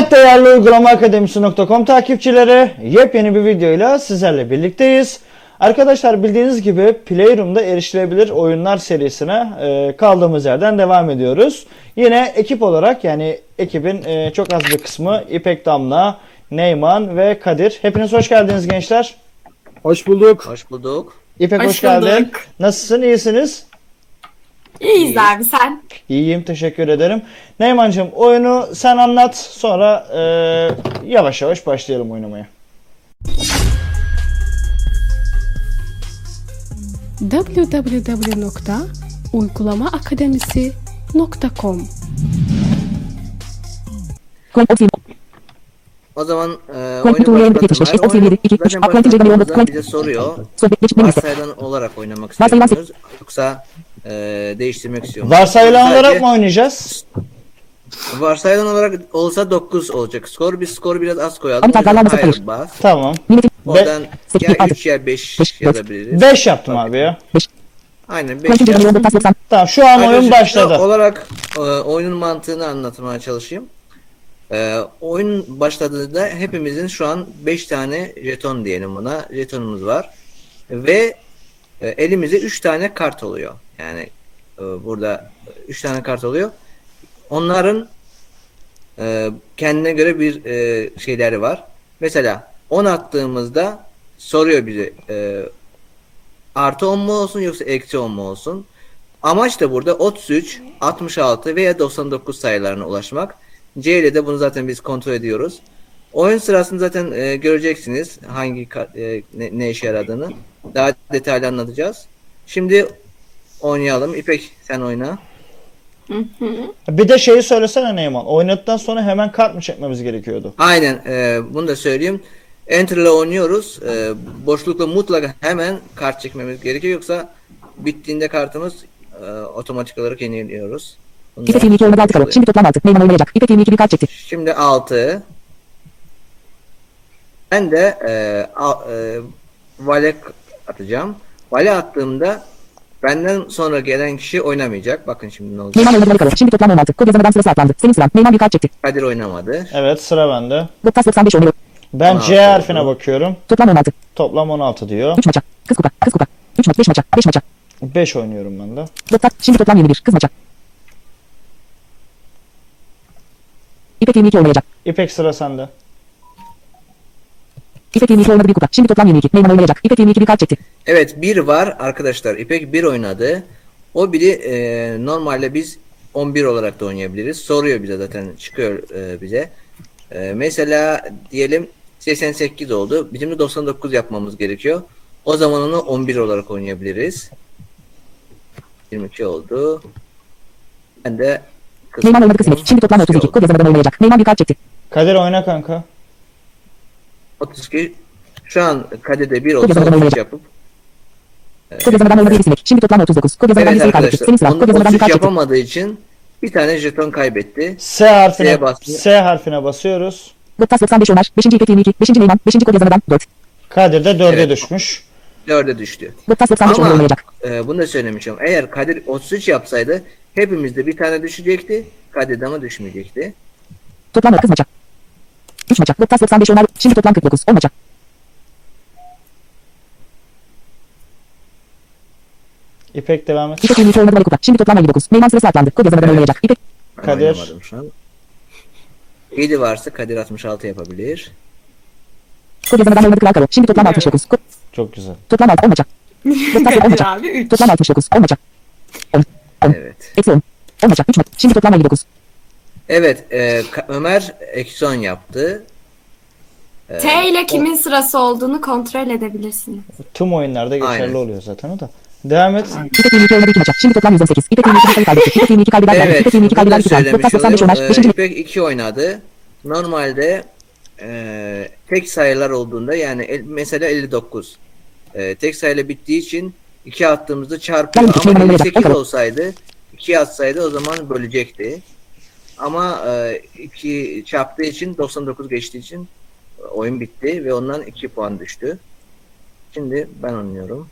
Evet değerli uygulama akademisi.com takipçileri yepyeni bir videoyla sizlerle birlikteyiz. Arkadaşlar bildiğiniz gibi Playroom'da erişilebilir oyunlar serisine e, kaldığımız yerden devam ediyoruz. Yine ekip olarak yani ekibin e, çok az bir kısmı İpek Damla, Neyman ve Kadir. Hepiniz hoş geldiniz gençler. Hoş bulduk. Hoş bulduk. İpek hoş, Hoş geldin. Nasılsın? İyisiniz? İyiyiz abi sen. İyiyim teşekkür ederim. Neymancığım oyunu sen anlat sonra e, yavaş yavaş başlayalım oynamaya. www.uygulamaakademisi.com O zaman e, oyunu başlatın. S37, Oyunu 2, 3, zaten Kol- bize soruyor. Varsayılan olarak oynamak istiyorsunuz. Yoksa e, değiştirmek istiyor musunuz? Varsayılan Sadece olarak mı oynayacağız? Varsayılan olarak olsa 9 olacak skor. Biz skoru biraz az koyalım. Hayır bas. Tamam. Oradan sekiz, ya altı, 3 ya 5 beş, yazabiliriz. 5 yaptım abi ya. Aynen 5 Kolatin Cegami Yolda, Tas 90. Tamam şu an oyun Arkadaşlar, başladı. olarak e, oyunun mantığını anlatmaya çalışayım. E, oyun başladığında hepimizin şu an 5 tane jeton diyelim buna. Jetonumuz var. Ve e, elimizde 3 tane kart oluyor. Yani e, burada 3 tane kart oluyor. Onların e, kendine göre bir e, şeyleri var. Mesela 10 attığımızda soruyor bize e, artı 10 mu olsun yoksa eksi 10 mu olsun? Amaç da burada 33, 66 veya 99 sayılarına ulaşmak. C ile de bunu zaten biz kontrol ediyoruz. Oyun sırasında zaten e, göreceksiniz hangi e, ne, ne işe yaradığını. Daha detaylı anlatacağız. Şimdi oynayalım. İpek sen oyna. Bir de şeyi söylesene Neyman. Oynadıktan sonra hemen kart mı çekmemiz gerekiyordu? Aynen e, bunu da söyleyeyim. Enter ile oynuyoruz. E, boşlukla mutlaka hemen kart çekmemiz gerekiyor. Yoksa bittiğinde kartımız e, otomatik olarak yeniliyoruz. Bunu da İpek 22 olmadı 6 karo. Şimdi toplam 6. Neyman oynayacak. İpek 22 bir kart çekti. Şimdi 6. Ben de e, a, e, vale atacağım. Vale attığımda benden sonra gelen kişi oynamayacak. Bakın şimdi ne olacak. Neyman 2 karo. Şimdi toplam 16. Kod yazamadan sırası atlandı. Senin sıran. Neyman bir kart çekti. Kadir oynamadı. Evet sıra bende. Tas 95 oynuyor. Ben C harfine oldu. bakıyorum. Toplam 16. Toplam 16 diyor. 3 maça. Kız kupa. Kız kupa. 3 maç. 5 maça. 5 maça. 5 oynuyorum ben de. Tas. Şimdi toplam 21. Kız maça. İpek 22 oynayacak. İpek sıra sende. İpek 22 oynadı bir kupa. Şimdi toplam 22. Neyman oynayacak. İpek 22 bir kart çekti. Evet bir var arkadaşlar. İpek bir oynadı. O biri e, normalde biz 11 olarak da oynayabiliriz. Soruyor bize zaten çıkıyor e, bize. E, mesela diyelim 88 oldu. Bizim de 99 yapmamız gerekiyor. O zaman onu 11 olarak oynayabiliriz. 22 oldu. Ben de Neyman oynadı kız Şimdi toplam 32. Kod yazamadan oynayacak. Neyman bir kart çekti. Kadir oyna kanka. 32 şu an kadede 1 Kod olsa yazamadan 33 oynayacak. yapıp Kod yazamadan oynadı 7 Şimdi toplam 39. Kod yazamadan Evet sayı kaybetti. arkadaşlar Senin onu Kod yazamadan bir 33 kart çekti. yapamadığı için bir tane jeton kaybetti. S harfine bastı. S harfine basıyoruz. Gottas 95 oynar. 5. İpek 22. 5. Neyman. 5. Kod yazamadan 4. Kadir de 4'e Evet. düşmüş. 4'e düştü. Gottas 95 oynar Ama oynayacak. e, bunu da söylemişim. Eğer Kadir 33 yapsaydı hepimizde bir tane düşecekti. Kadir'de ama düşmeyecekti. Toplam 9 maça. 3 maça. Gottas 95 oynar. Şimdi toplam 49. 10 maça. İpek devam et. İpek 22 oynadı Kupa. Şimdi toplam 59. Neyman sırası atlandı. Kod yazamadan Evet. oynayacak. İpek Kadir. 7 varsa Kadir 66 yapabilir. kod yazamadan oynadı Kral Karo. Şimdi toplam 69. Kod, Çok güzel. toplam 6. 10 maça. Gottas 10 Kadir maça. abi 3. Toplam 69. 10 maça. Evet. Eksi 10. 10 maça. 3 maç. Şimdi toplam 59. Evet. e, Ömer eksi 10 yaptı. E, T ile kimin sırası olduğunu kontrol edebilirsiniz. Tüm oyunlarda geçerli Aynen. oluyor zaten o da. Devam et. İpek 22 oynadı 2 maça. Şimdi toplam 118. İpek 22 bir sayı kaybetti. İpek 22 kaybeder. Evet. İpek 22 Bunu da kaybeder 2 puan. söylemiş Gottas 95 olayım. oynar. E, 5. İpek 2 oynadı. Normalde e, tek sayılar olduğunda yani el- mesela 59. E, tek sayıyla bittiği için 2 attığımızda çarpıyor. Ben iki Ama numara oynayacak. 58 Bakalım. olsaydı 2 atsaydı o zaman bölecekti. Ama 2 çarptığı için 99 geçtiği için e, oyun bitti ve ondan 2 puan düştü. Şimdi ben oynuyorum.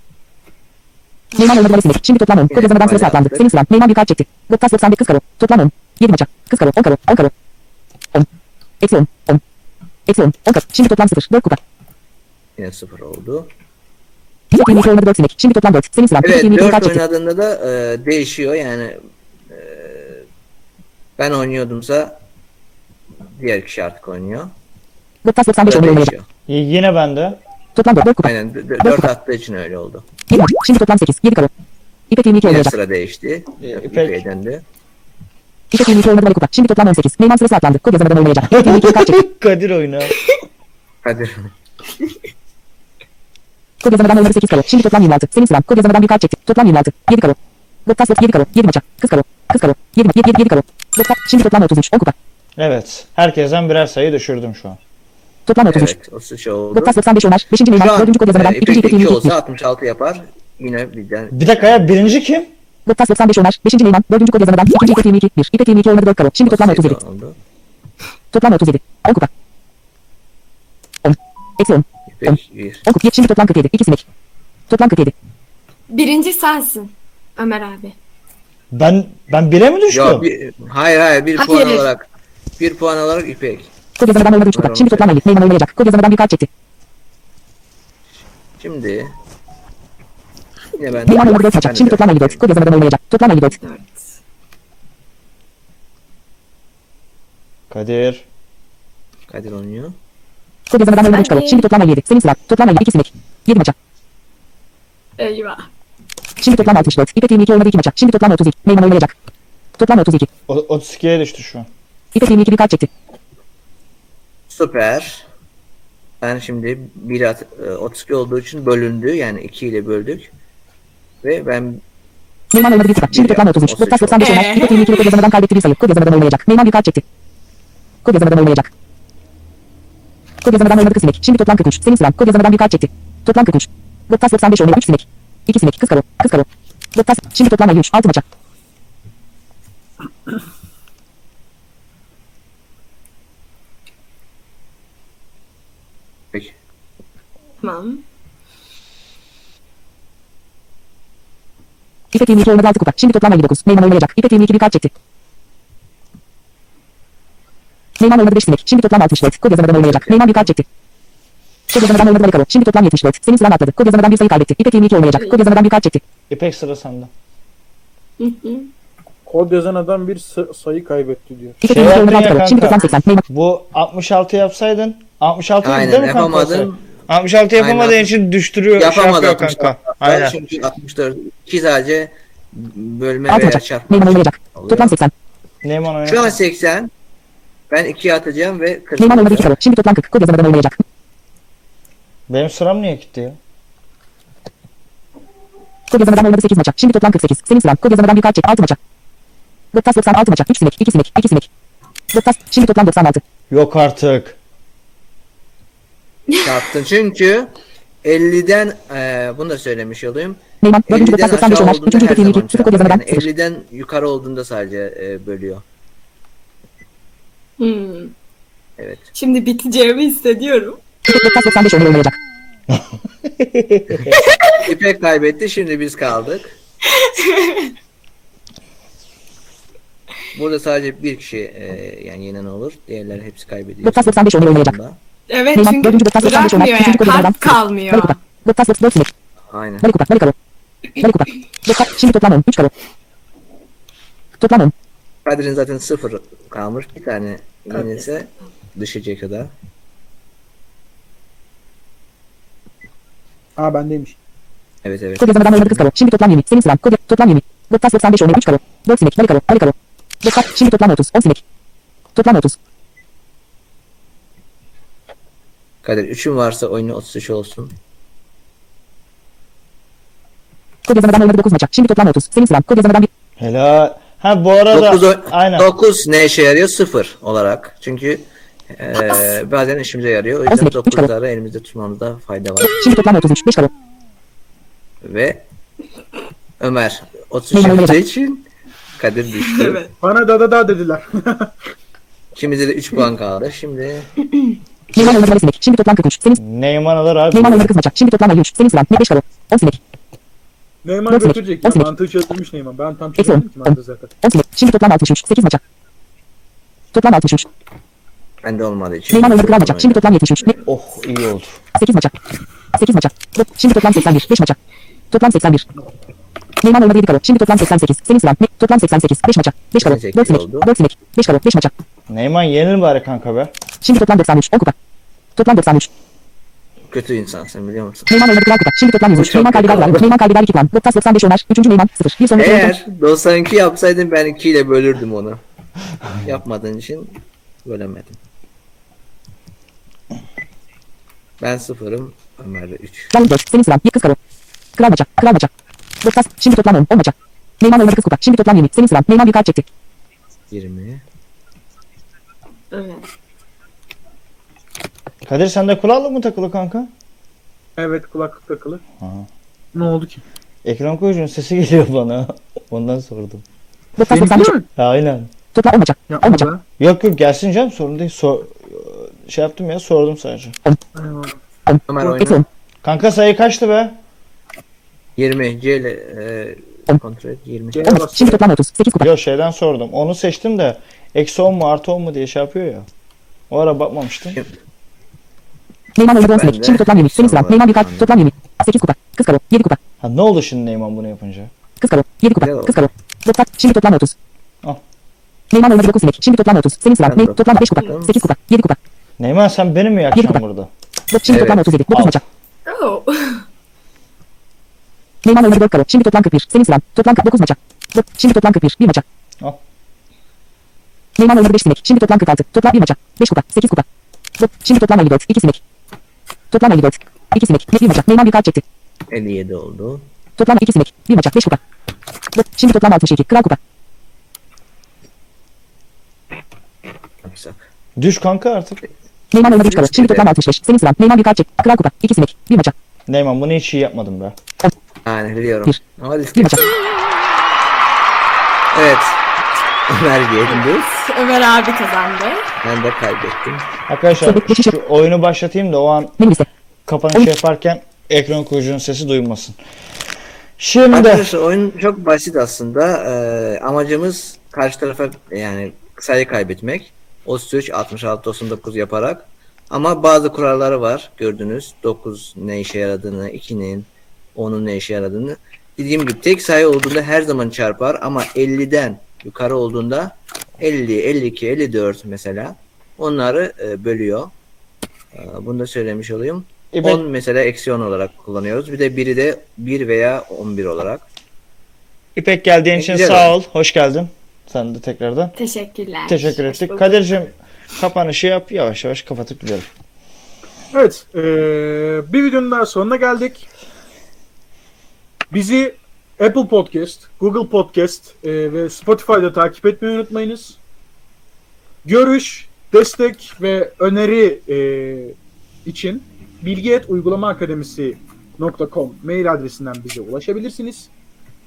Neyman Vali Şimdi toplam 10. Kod yazamadan sırası atlandı. Senin sıran. Neyman bir kart çekti. Gottas 95 kız karo. Toplam 10. 7 maça. Kız karo. 10 karo. 10 karo. 10. Eksi 10. 10. Eksi 10. 10 kat. Şimdi toplam 0. 4 kupa. Yine 0 oldu. İpek 22 oynadı 4 sinek. Şimdi toplam 4. Senin sıran. Evet İpek 22 4 kaç çekti? oynadığında da e, değişiyor yani e, ben oynuyordumsa diğer kişi artık oynuyor. Gıptas 95 Böyle oyunu oynayacak. değişiyor. Y- Yine bende. Toplam 4. 4 kupa. Aynen 4 attığı için öyle oldu. 7 maç. Şimdi toplam 8. 7 karo. İpek 22 Yine sıra değişti. İpek. İpek'e döndü. İpek 22 oynadı Vali kupa. Şimdi toplam 18. Neyman sırası atlandı. Kod yazamadan oynayacak. İpek 22 kaç çekti? Kadir oyunu. Hadi. Kod yazamadan oynadı 8 karo. Şimdi toplam 26. Senin sıran. Kod yazamadan bir kart çekti. Toplam 26. 7 karo. Gıptas 7 karo. 7 maça. Kız karo. Kız karo. 7 7 7 7 karo. Gıptas. Şimdi toplam 33. 10 kupa. Evet. Herkesten birer sayı düşürdüm şu an. Toplam 33. Evet o sıç oldu. Gıptas 95 oynar. 5. Şu Neyman. an 4. kod yazamadan. e, 2. İpek İpek 2 22 olsa 1. 66 yapar. Yine bizden. Bir dakika ya birinci kim? Gıptas 95 oynar. 5. Neyman. 4. kod yazamadan. 2. İpek 22 1. İpek 22 oynadı 4 karo. Şimdi toplam 37. oldu. Toplam 37. 10 kupa. 10. Eksi 10. İpek 1. 10 kupa. Şimdi toplam 47. 2 sinek. Toplam 47. Birinci sensin. Ömer abi. Ben ben bire mi düştüm? Ya bir, hayır hayır bir Hayır. puan olarak. Bir puan olarak İpek. Kod yazamadan oynadı 3 kupa. Şimdi toplam 50. Neyman oynayacak. Kod yazamadan bir kart çekti. Şimdi yine ben Neyman oynadı 4 ben maça. de Şimdi toplam 54. Kod yazamadan oynayacak. Toplam 54. Dört. Kadir. Kadir oynuyor. Kod yazamadan oynadı 3 Hadi. karo. Şimdi toplam 57. Senin sıran. Toplam 52 sinek. 7 maça. Eyvah. Şimdi toplam 64. İpek 22 oynadı 2 maça. Şimdi toplam 32. Neyman oynayacak. Toplam 32. O, 32'ye düştü şu an. İpek 22 bir kart çekti. Süper. Ben şimdi bir at, e, 32 olduğu için bölündü. Yani 2 ile böldük. Ve ben Neyman oynadı 1 kupa. Şimdi toplam 33. Gıptas 95 oynar. İpek 22 kod yazamadan kaybetti bir sayı. Kod yazamadan oynayacak. Neyman bir kart çekti. Kod yazamadan oynayacak. Kod yazamadan oynadı sinek. Şimdi toplam 43. Senin sıran. Kod yazamadan bir kart çekti. Toplam 43. Gıptas 95 oynadı 3 sinek. 2 sinek. Kız karo. Kız karo. Gıptas. Şimdi toplam 53. 6 maça. peki. Tamam. İpek 22 oynadı 6 kupa. Şimdi toplam 59. Neyman oynayacak. İpek 22 bir kart çekti. Neyman oynadı 5 sinek. Şimdi toplam 64. Kod yazamadan oynayacak. Neyman bir kart çekti. Kod yazamadan oynadı Valikaro. Şimdi toplam 74. Senin sıran atladı. Kod yazamadan bir sayı kaybetti. İpek 22 oynayacak. Kod yazamadan bir kart çekti. İpek sıra sende. Kod yazan adam bir sa- sayı kaybetti diyor. İpek Şey 22 oynadı yaptın 6 ya karo. Şimdi kanka. toplam 80. Neyman. Bu 66 yapsaydın 66 Aynen değil mi kanka? yapamadım. 66 yapamadığın Aynen. için düştürüyor. şey Yapamadı yapıyor 64. kanka. Aynen. Çünkü 64. 2 sadece bölme 6 veya maça. çarpma. Neyman oynayacak. oluyor. Toplam 80. Neyman. Şu an 80. Ben 2'ye atacağım ve 40 Neyman oynadı 2 olacak. karo. Şimdi toplam 40. Kod yazamadan oynayacak. Benim sıram niye gitti ya? Kod yazamadan oynadı 8 maça. Şimdi toplam 48. Senin sıran. Kod yazamadan bir kart çek. 6 maça. Gıptas 96 maça. 3 sinek. 2 sinek. 2 sinek. Gıptas. Şimdi toplam 96. Yok artık. Çarptın çünkü 50'den e, bunu da söylemiş olayım. Neyman. 4. 50'den Gıptas 95 aşağı oynar. olduğunda 3. her Gıptas zaman 22. 0 kod yazamadan Yani 0. 50'den yukarı olduğunda sadece e, bölüyor. Hmm. Evet. Şimdi biteceğimi hissediyorum. Gıptas 95 oynar oynayacak. İpek kaybetti şimdi biz kaldık. Burada sadece bir kişi e, yani yenen olur. Diğerleri hepsi kaybediyor. Gıptas 95 oynar oynayacak. Evet Neyman. çünkü 4. Gıptas 95 oynar. bırakmıyor 3. yani. 0. kalmıyor. Vali kupa. Gıptas 4 sinek. Aynen. Vali kupa. Vali karo. Vali kupa. Şimdi toplam 10. 3 karo. Toplam 10. Kadir'in zaten sıfır kalmış. Bir tane yenilse düşecek kadar. Aa bendeymiş. Evet evet. Kod yazamadan oynadı kız karo. Şimdi toplam 20. Senin sıran. Kod toplam 20. Gıptas 95 oynar 3 karo. 4 sinek. Vali karo. Gıptas. Şimdi toplam 30. 10 sinek. Toplam 30. Kadir 3'ün varsa oyunu 33 olsun. Kod yazamadan oynadı 9 maça. Şimdi toplam 30. Senin sıran. Kod yazamadan bir Helal. Ha bu arada 9, aynen. 9 ne işe yarıyor? 0 olarak. Çünkü e, bazen işimize yarıyor. O yüzden Aslında üç kadar. 9'ları elimizde tutmamızda fayda var. Şimdi toplam 33. 5 karo. Ve Ömer 33 Neyman yaptığı için Kadir düştü. Evet. Bana da da da dediler. İkimizde de 3 puan kaldı. Şimdi Neyman oynadı Vali sinek. Şimdi toplam 43. Senin Neyman alır abi. Neyman oynadı kız maça. Şimdi toplam 53. Senin sıran. Ne 5 karo. 10 sinek. Neyman Dört götürecek ya. sinek. Mantığı çözülmüş Neyman. Ben tam çözemedim ki mantığı zaten. 10 sinek. Şimdi toplam 63. 8 maça. Toplam 63. Bende olmadığı için. Neyman oynadı kral maça. Şimdi toplam 73. Ne? Oh iyi oldu. 8 maça. 8 maça. Şimdi toplam 81. 5 maça. Toplam 81. Neyman oynadı 7 karo. Şimdi toplam 88. Senin sıran. Ne? Toplam 88. 5 maça. 5 karo. 88 4 sinek. oldu. 4 sinek. 5 karo. 5 maça. Neyman yenil bari kanka be. Şimdi toplam 93. 10 kupa. Toplam 93. Kötü insansın biliyor musun? Neyman oynadı kral kupa. Şimdi toplam 103. Çok Neyman kötü. var. Neyman kaybeder 2 puan. Doktas 95 Ömer. 3. Neyman 0. Bir sonraki. Eğer 92 yapsaydın ben 2 ile bölürdüm onu. Yapmadığın için bölemedim. Ben sıfırım. Ömer de 3. Round 4. Senin sıran. Kız karo. Kral maça. Kral maça. Doktas. Şimdi toplam 10. 10 maça. Neyman oynadı kız kupa. Şimdi toplam 20. Senin sıran. Neyman bir kart çekti. 20. Evet. Kadir sende kulaklık mı takılı kanka? Evet kulaklık takılı. Aha. Ne oldu ki? Ekran koyucunun sesi geliyor bana. Ondan sordum. Doktas Benimki 95. değil mi? Ya aynen. Toplam 10 maça. 10 Yapma maça. be. Yok yok gelsin canım sorun değil. Sor, şey yaptım ya sordum sadece. Ömer oyna. 10. Kanka sayı kaçtı be? 20. C ile e, On. kontrol et. 20. C. 10. Şimdi toplam 30. 8 kupa. Yok şeyden sordum. Onu seçtim de eksi 10 mu artı 10 mu diye şey yapıyor ya. O ara bakmamıştım. Neyman oynadı 10 Ben de sinek. Şimdi toplam 20. Senin sıran. sonra Neyman bir kart. Toplam 20. 8 kupa. Kız karo. 7 kupa. Ha ne oldu şimdi Neyman bunu yapınca? Kız karo. 7 Güzel kupa. Kız karo. Doktas. Şimdi toplam 30. Al. Neyman oynadı 9 sinek. Şimdi toplam 30. Senin sıran. Ben Ne? Toplam 5 kupa. yapıyorum. 8 kupa. 7 kupa. Neyman sen beni mi yakacaksın burada? Dok- Şimdi toplam 37. 9 Al. maça. Oh. Neyman oynadı 4 karo. Şimdi toplam 41. Senin sıran. Toplam 49 maça. Şimdi toplam 41. 1 maça. Al. Neyman oynadı 5 sinek. Şimdi toplam 46. Toplam 1 maça. 5 kupa. 8 kupa. Şimdi toplam 54. 2 sinek. Toplam 54. 2 sinek. Ne 1 maça. Neyman bir kart çekti. 57 oldu. Toplam 2 sinek. 1 maça. 5 kupa. Şimdi toplam 62. Kral kupa. Yapsak. Düş kanka artık. Neyman oynadı 3 karo. Şimdi toplam 65. Senin sıran. Neyman bir kart çekti. Kral kupa. 2 sinek. 1 maça. Neyman bunu hiç iyi yapmadım be. Yani biliyorum. Bir. Ama 1 riskli. maça. Evet. Ömer yendi. Ömer abi kazandı. Ben de kaybettim. Arkadaşlar geçiş şu oyunu başlatayım da o an Benim liste. kapanış yaparken ekran koyucunun sesi duyulmasın. Şimdi Arkadaşlar oyun çok basit aslında. Ee, amacımız karşı tarafa yani sayı kaybetmek. 33, 66, 99 yaparak. Ama bazı kuralları var gördünüz. 9 ne işe yaradığını, 2'nin, 10'un ne işe yaradığını. Dediğim gibi tek sayı olduğunda her zaman çarpar ama 50'den yukarı olduğunda 50, 52, 54 mesela onları e, bölüyor. Ee, bunu da söylemiş olayım. İpek, 10 mesela eksi 10 olarak kullanıyoruz. Bir de biri de 1 veya 11 olarak. İpek geldiğin için Güzel sağ ol. Hoş geldin. Sen de tekrardan. Teşekkürler. Teşekkür ettik. Kadir'cim kapanışı yap. Yavaş yavaş kapatıp gidelim. Evet. eee, bir videonun daha sonuna geldik. Bizi Apple Podcast, Google Podcast eee, ve Spotify'da takip etmeyi unutmayınız. Görüş, destek ve öneri eee, için bilgiyet uygulama akademisi.com mail adresinden bize ulaşabilirsiniz.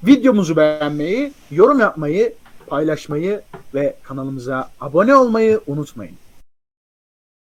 Videomuzu beğenmeyi, yorum yapmayı, paylaşmayı ve kanalımıza abone olmayı unutmayın.